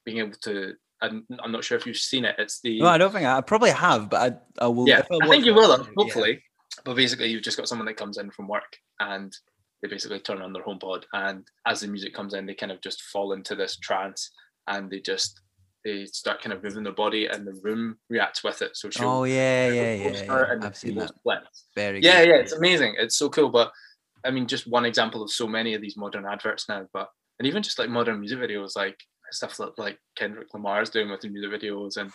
being able to I'm, I'm not sure if you've seen it it's the no, I don't think I, I probably have, but I, I will. yeah i watch think you will I'll- yeah. hopefully but basically you've just got someone that comes in from work and they basically turn on their home pod and as the music comes in they kind of just fall into this trance and they just they start kind of moving their body and the room reacts with it so she'll Oh yeah, yeah, yeah. yeah. I've seen that. Very. yeah good. yeah it's amazing it's so cool but i mean just one example of so many of these modern adverts now but and even just like modern music videos like stuff that like kendrick lamar's doing with the music videos and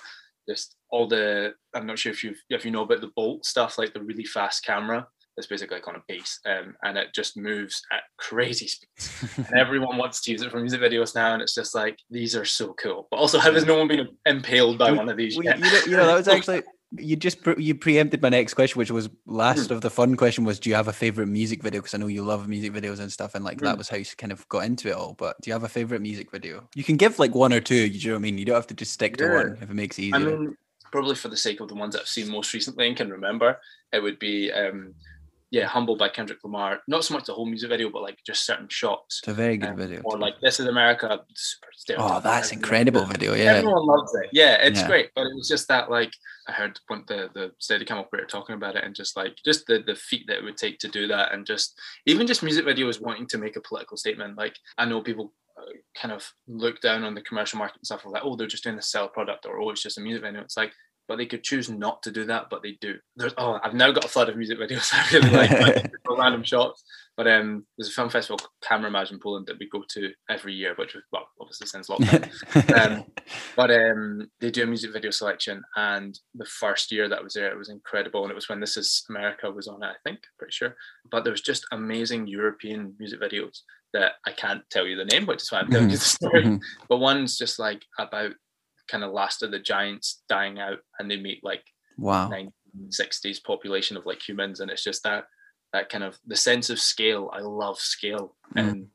just all the i'm not sure if you if you know about the bolt stuff like the really fast camera that's basically like on a base um, and it just moves at crazy speeds and everyone wants to use it for music videos now and it's just like these are so cool but also how has no one been impaled by Well, one of these yet? you, know, you know, that was actually you just pre- you preempted my next question, which was last Hmm. of the fun question was, do you have a favorite music video? Because I know you love music videos and stuff, and like that Hmm. was how you kind of got into it all. But do you have a favorite music video? You can give like one or two. You know what I mean? You don't have to just stick to one if it makes it easier. I mean, probably for the sake of the ones that I've seen most recently and can remember, it would be um, yeah, Humble by Kendrick Lamar. Not so much the whole music video, but like just certain shots. It's a very good Um, video. Or like This is America. Super Oh, that's incredible video. Yeah. Everyone loves it. Yeah, it's Yeah. great. But it was just that like I heard when the the Steadicam operator talking about it and just like just the the feat that it would take to do that and just even just music videos wanting to make a political statement. Like I know people uh, kind of look down on the commercial market and stuff like oh they're just doing the sell product or oh it's just a music video. It's like but they could choose not to do that, but they do. There's, oh, I've now got a flood of music videos I really like, random shots. But um, there's a film festival, Camerimage in Poland, that we go to every year, which was well, obviously since lockdown. um, but um, they do a music video selection, and the first year that I was there, it was incredible, and it was when This Is America was on it, I think, pretty sure. But there was just amazing European music videos that I can't tell you the name, which is why I'm telling you the story. Mhm. But one's just like about kind of last of the giants dying out, and they meet like wow. 1960s population of like humans, and it's just that that kind of the sense of scale. I love scale Mhm. and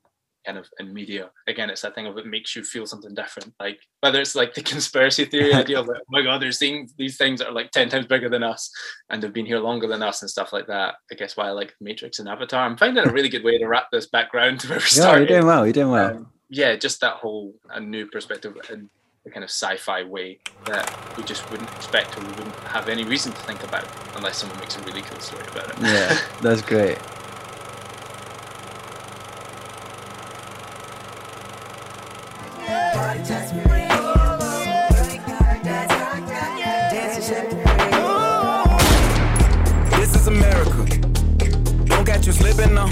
kind of in media. Again, it's that thing of it makes you feel something different. Like whether it's like the conspiracy theory idea of like, oh my god, there's things these things that are like 10 times bigger than us and they've been here longer than us and stuff like that. I guess why I like Matrix and Avatar. I'm finding a really good way to wrap this background to where we Yeah, you're doing well. You're doing well. Um, yeah, just that whole a new perspective and the kind of sci-fi way that we just wouldn't expect or we wouldn't have any reason to think about unless someone makes a really cool story about it. yeah, that's great. This is America. Don't catch you slipping now.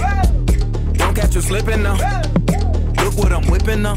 Don't catch you slipping now. Look what I'm whipping now.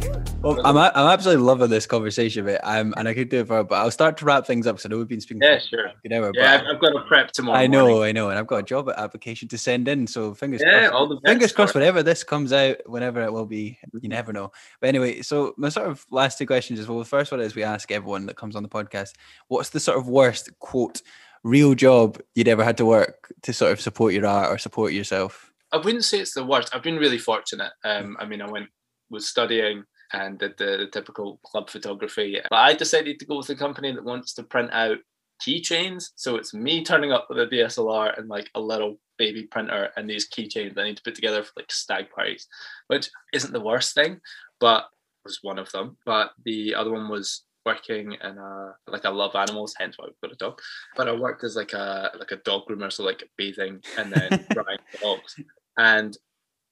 Well, I'm, I'm absolutely loving this conversation, mate. Um, and I could do it for, but I'll start to wrap things up. So I know we've been speaking Yeah, for sure. an hour. Yeah, but I've, I've got a prep tomorrow. I know, morning. I know, and I've got a job application to send in. So fingers Yeah, crossed. all the fingers crossed. Whenever this comes out, whenever it will be, you never know. But anyway, so my sort of last two questions is well, the first one is we ask everyone that comes on the podcast, what's the sort of worst quote real job you'd ever had to work to sort of support your art or support yourself? I wouldn't say it's the worst. I've been really fortunate. Um, I mean, I went was studying and did the, the typical club photography, but I decided to go with a company that wants to print out keychains. So it's me turning up with a DSLR and like a little baby printer and these keychains I need to put together for like stag parties, which isn't the worst thing, but was one of them. But the other one was working in a like I love animals, hence why we've got a dog. But I worked as like a like a dog groomer, so like bathing and then drying dogs. And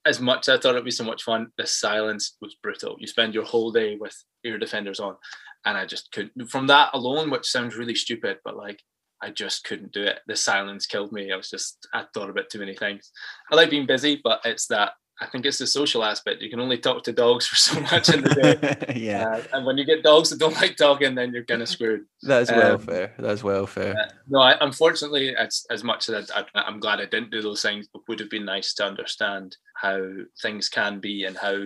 as much as I thought it'd be so much fun, the silence was brutal. You spend your whole day with ear defenders on, and I just couldn't. From that alone, which sounds really stupid, but like I just couldn't do it. The silence killed me. I was just I thought about too many things. I like being busy, but it's that I think it's the social aspect. You can only talk to dogs for so much in the day. yeah, Uh, and when you get dogs that don't like talking, then you're kind of screwed. that's um, fair. That's well fair. Uh, no, I, unfortunately, as as much as I, I, I'm glad I didn't do those things, it would have been nice to understand how things can be and how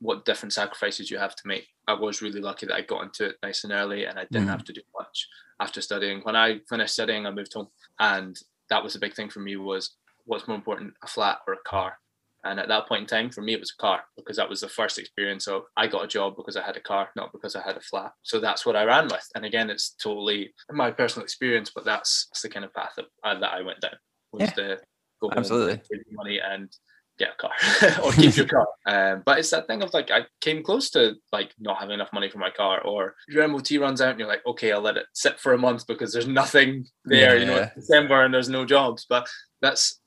what different sacrifices you have to make. I was really lucky that I got into it nice and early, and I didn't Mhm. have to do much after studying. When I finished studying, I moved home, and that was a big thing for me. Was what's more important, a flat or a car? And at that point in time, for me, it was a car because that was the first experience of I got a job because I had a car, not because I had a flat. So that's what I ran with. And again, it's totally my personal experience, but that's, that's the kind of path that, uh, that I went down was Yeah, to go absolutely. save money and get a car or keep your car. Um, but it's that thing of like I came close to like not having enough money for my car, or your MOT runs out and you're like, okay, I'll let it sit for a month because there's nothing there. You know, Yeah. it's December and there's no jobs. But that's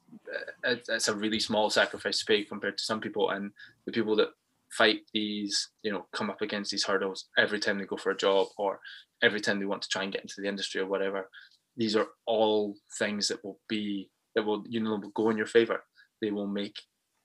it's a really small sacrifice to pay compared to some people. And the people that fight these you know come up against these hurdles every time they go for a job or every time they want to try and get into the industry or whatever these are all things that will be that will you know will go in your favor. They will make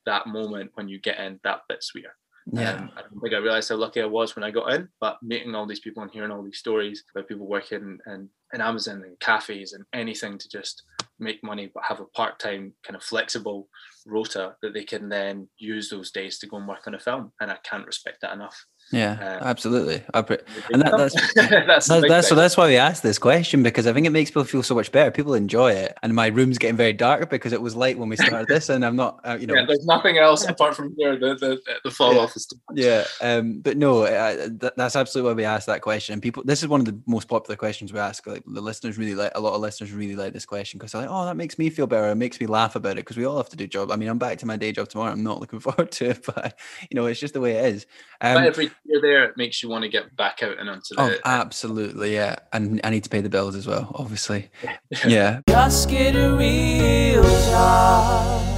that moment when you get in that bit sweeter. Yeah, um, I don't think I realized how lucky I was when I got in, but meeting all these people and hearing all these stories about people working in, in Amazon and cafes and anything to just make money, but have a part time, kind of flexible rota that they can then use those days to go and work on a film. And I can't respect that enough. Yeah, Uh, absolutely. I pre- and that, that's that's, That's, that's so that's why we asked this question because I think it makes people feel so much better. People enjoy it, and my room's getting very dark because it was light when we started this, and I'm not, uh, you know, yeah, there's nothing else apart from here. The the, the fall Yeah. off is too much. yeah. Um, but no, I, th- that's absolutely why we asked that question. And people, this is one of the most popular questions we ask. Like the listeners really like a lot of listeners really like this question because they're like, oh, that makes me feel better. It makes me laugh about it because we all have to do job. I mean, I'm back to my day job tomorrow. I'm not looking forward to it, but you know, it's just the way it is. Um, but every there, it makes you want to get back out and onto Oh, absolutely, yeah. And I need to pay the bills as well, obviously. Yeah. Just get a real job.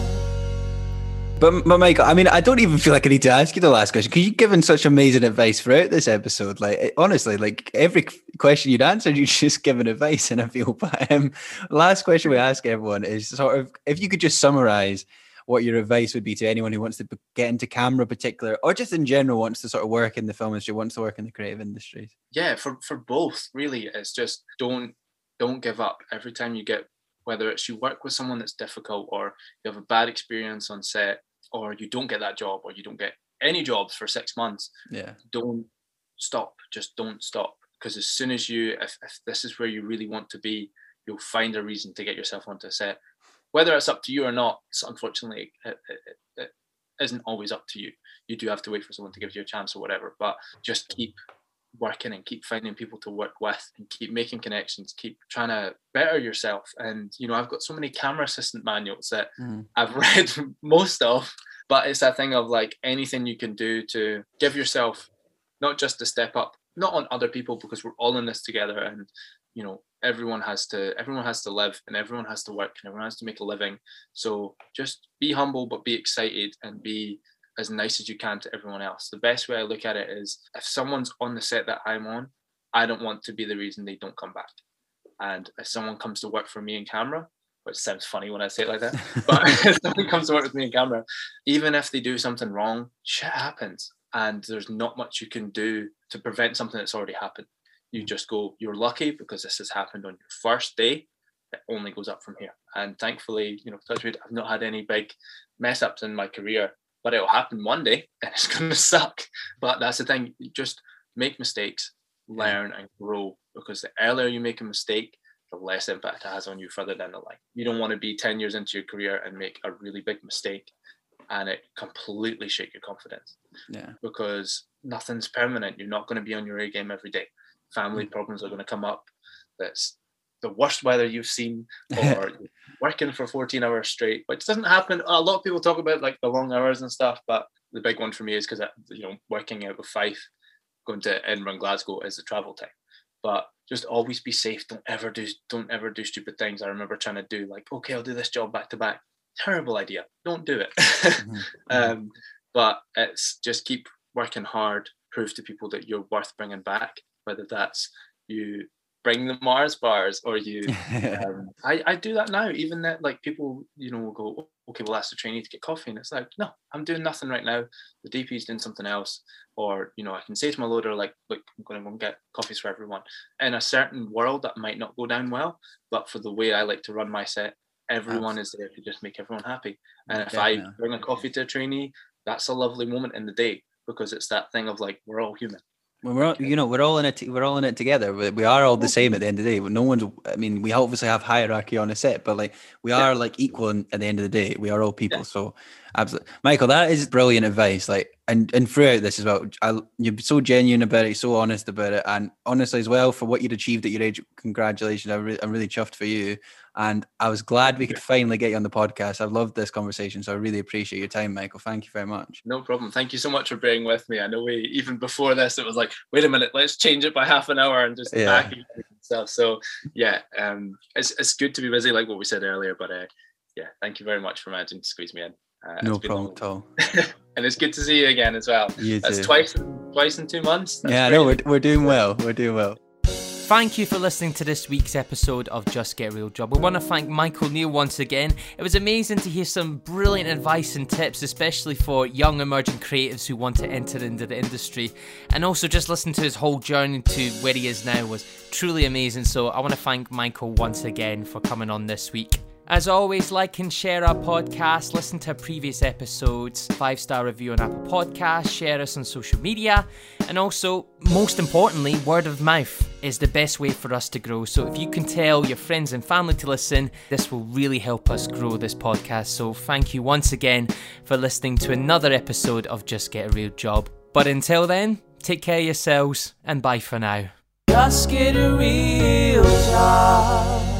But, but Michael, I mean, I don't even feel like I need to ask you the last question because you've given such amazing advice throughout this episode. Like, it- honestly, like every question you'd answered, you'd just given advice, and I feel. But um, last question we ask everyone is sort of if you could just summarize what your advice would be to anyone who wants to get into camera, particular, or just in general wants to sort of work in the film industry, wants to work in the creative industries. yeah for for both really. It's just don't don't give up. Every time you get whether it's you work with someone that's difficult or you have a bad experience on set or you don't get that job or you don't get any jobs for six months Yeah. don't stop. Just don't stop. Because as soon as you if, if this is where you really want to be you'll find a reason to get yourself onto a set whether it's up to you or not unfortunately it, it, it, isn't always up to you you do have to wait for someone to give you a chance or whatever but just keep working and keep finding people to work with and keep making connections keep trying to better yourself and you know i've got so many camera assistant manuals that Mm. i've read most of but it's that thing of like anything you can do to give yourself not just to step up not on other people because we're all in this together and you know everyone has to everyone has to live and everyone has to work and everyone has to make a living. So just be humble but be excited and be as nice as you can to everyone else. The best way i look at it is if someone's on the set that i'm on i don't want to be the reason they don't come back. And if someone comes to work for me in camera which sounds funny when i say it like that but if someone comes to work with me in camera even if they do something wrong shit happens. And there's not much you can do to prevent something that's already happened you just go you're lucky because this has happened on your first day it only goes up from here and thankfully you know touch wood, i've not had any big mess ups in my career but it'll happen one day and it's going to suck but that's the thing just make mistakes learn and grow because the earlier you make a mistake the less impact it has on you further down the line you don't want to be 10 years into your career and make a really big mistake and it completely shake your confidence Yeah. because nothing's permanent. You're not going to be on your A game every day. Family problems are going to come up. That's the worst weather you've seen, or working for 14 hours straight, which doesn't happen. A lot of people talk about like the long hours and stuff, but the big one for me is because you know working out with Fife, going to Edinburgh and Glasgow is the travel time. But just always be safe. Don't ever do don't ever do stupid things. I remember trying to do like, okay, I'll do this job back to back. Terrible idea. Don't do it. Mhm. um, but it's just keep working hard, prove to people that you're worth bringing back, whether that's you bring the Mars bars or you. Um, I, I do that now. Even that, like people, you know, will go, okay, well, ask the trainee to get coffee, and it's like, no, I'm doing nothing right now. The DP's doing something else, or you know, I can say to my loader, like, look, I'm going to go and get coffees for everyone. In a certain world, that might not go down well, but for the way I like to run my set, everyone is there to just make everyone happy. And if I bring a coffee to a trainee, that's a lovely moment in the day because it's that thing of like we're all human. We're all, you know we're all in it. We're all in it together. We, we are all the same at the end of the day. No one's. I mean, we obviously have hierarchy on a set, but like we Yeah. are like equal at the end of the day. We are all people. So, absolutely, Michael, that is brilliant advice. Like, and and throughout this as well, I, you're so genuine about it, so honest about it, and honestly as well for what you'd achieved at your age. Congratulations! I'm, re- I'm really chuffed for you, and I was glad we could finally get you on the podcast. I've loved this conversation, so I really appreciate your time, Michael. Thank you very much. No problem. Thank you so much for being with me. I know we even before this, it was like, wait a minute, let's change it by half an hour and just Yeah. back and stuff. So yeah, um, it's it's good to be busy, like what we said earlier. But uh, yeah, thank you very much for managing to squeeze me in. Uh, No problem long. at all. and it's good to see you again as well. You That's too. twice twice in two months. That's yeah, no, great. we're, we're doing well. We're doing well. Thank you for listening to this week's episode of Just Get Real Job. We want to thank Michael Neal once again. It was amazing to hear some brilliant advice and tips, especially for young emerging creatives who want to enter into the industry. And also just listen to his whole journey to where he is now was truly amazing. So I want to thank Michael once again for coming on this week. As always, like and share our podcast, listen to previous episodes, five star review on Apple Podcasts, share us on social media, and also, most importantly, word of mouth is the best way for us to grow. So if you can tell your friends and family to listen, this will really help us grow this podcast. So thank you once again for listening to another episode of Just Get a Real Job. But until then, take care of yourselves and bye for now. Just get a real job.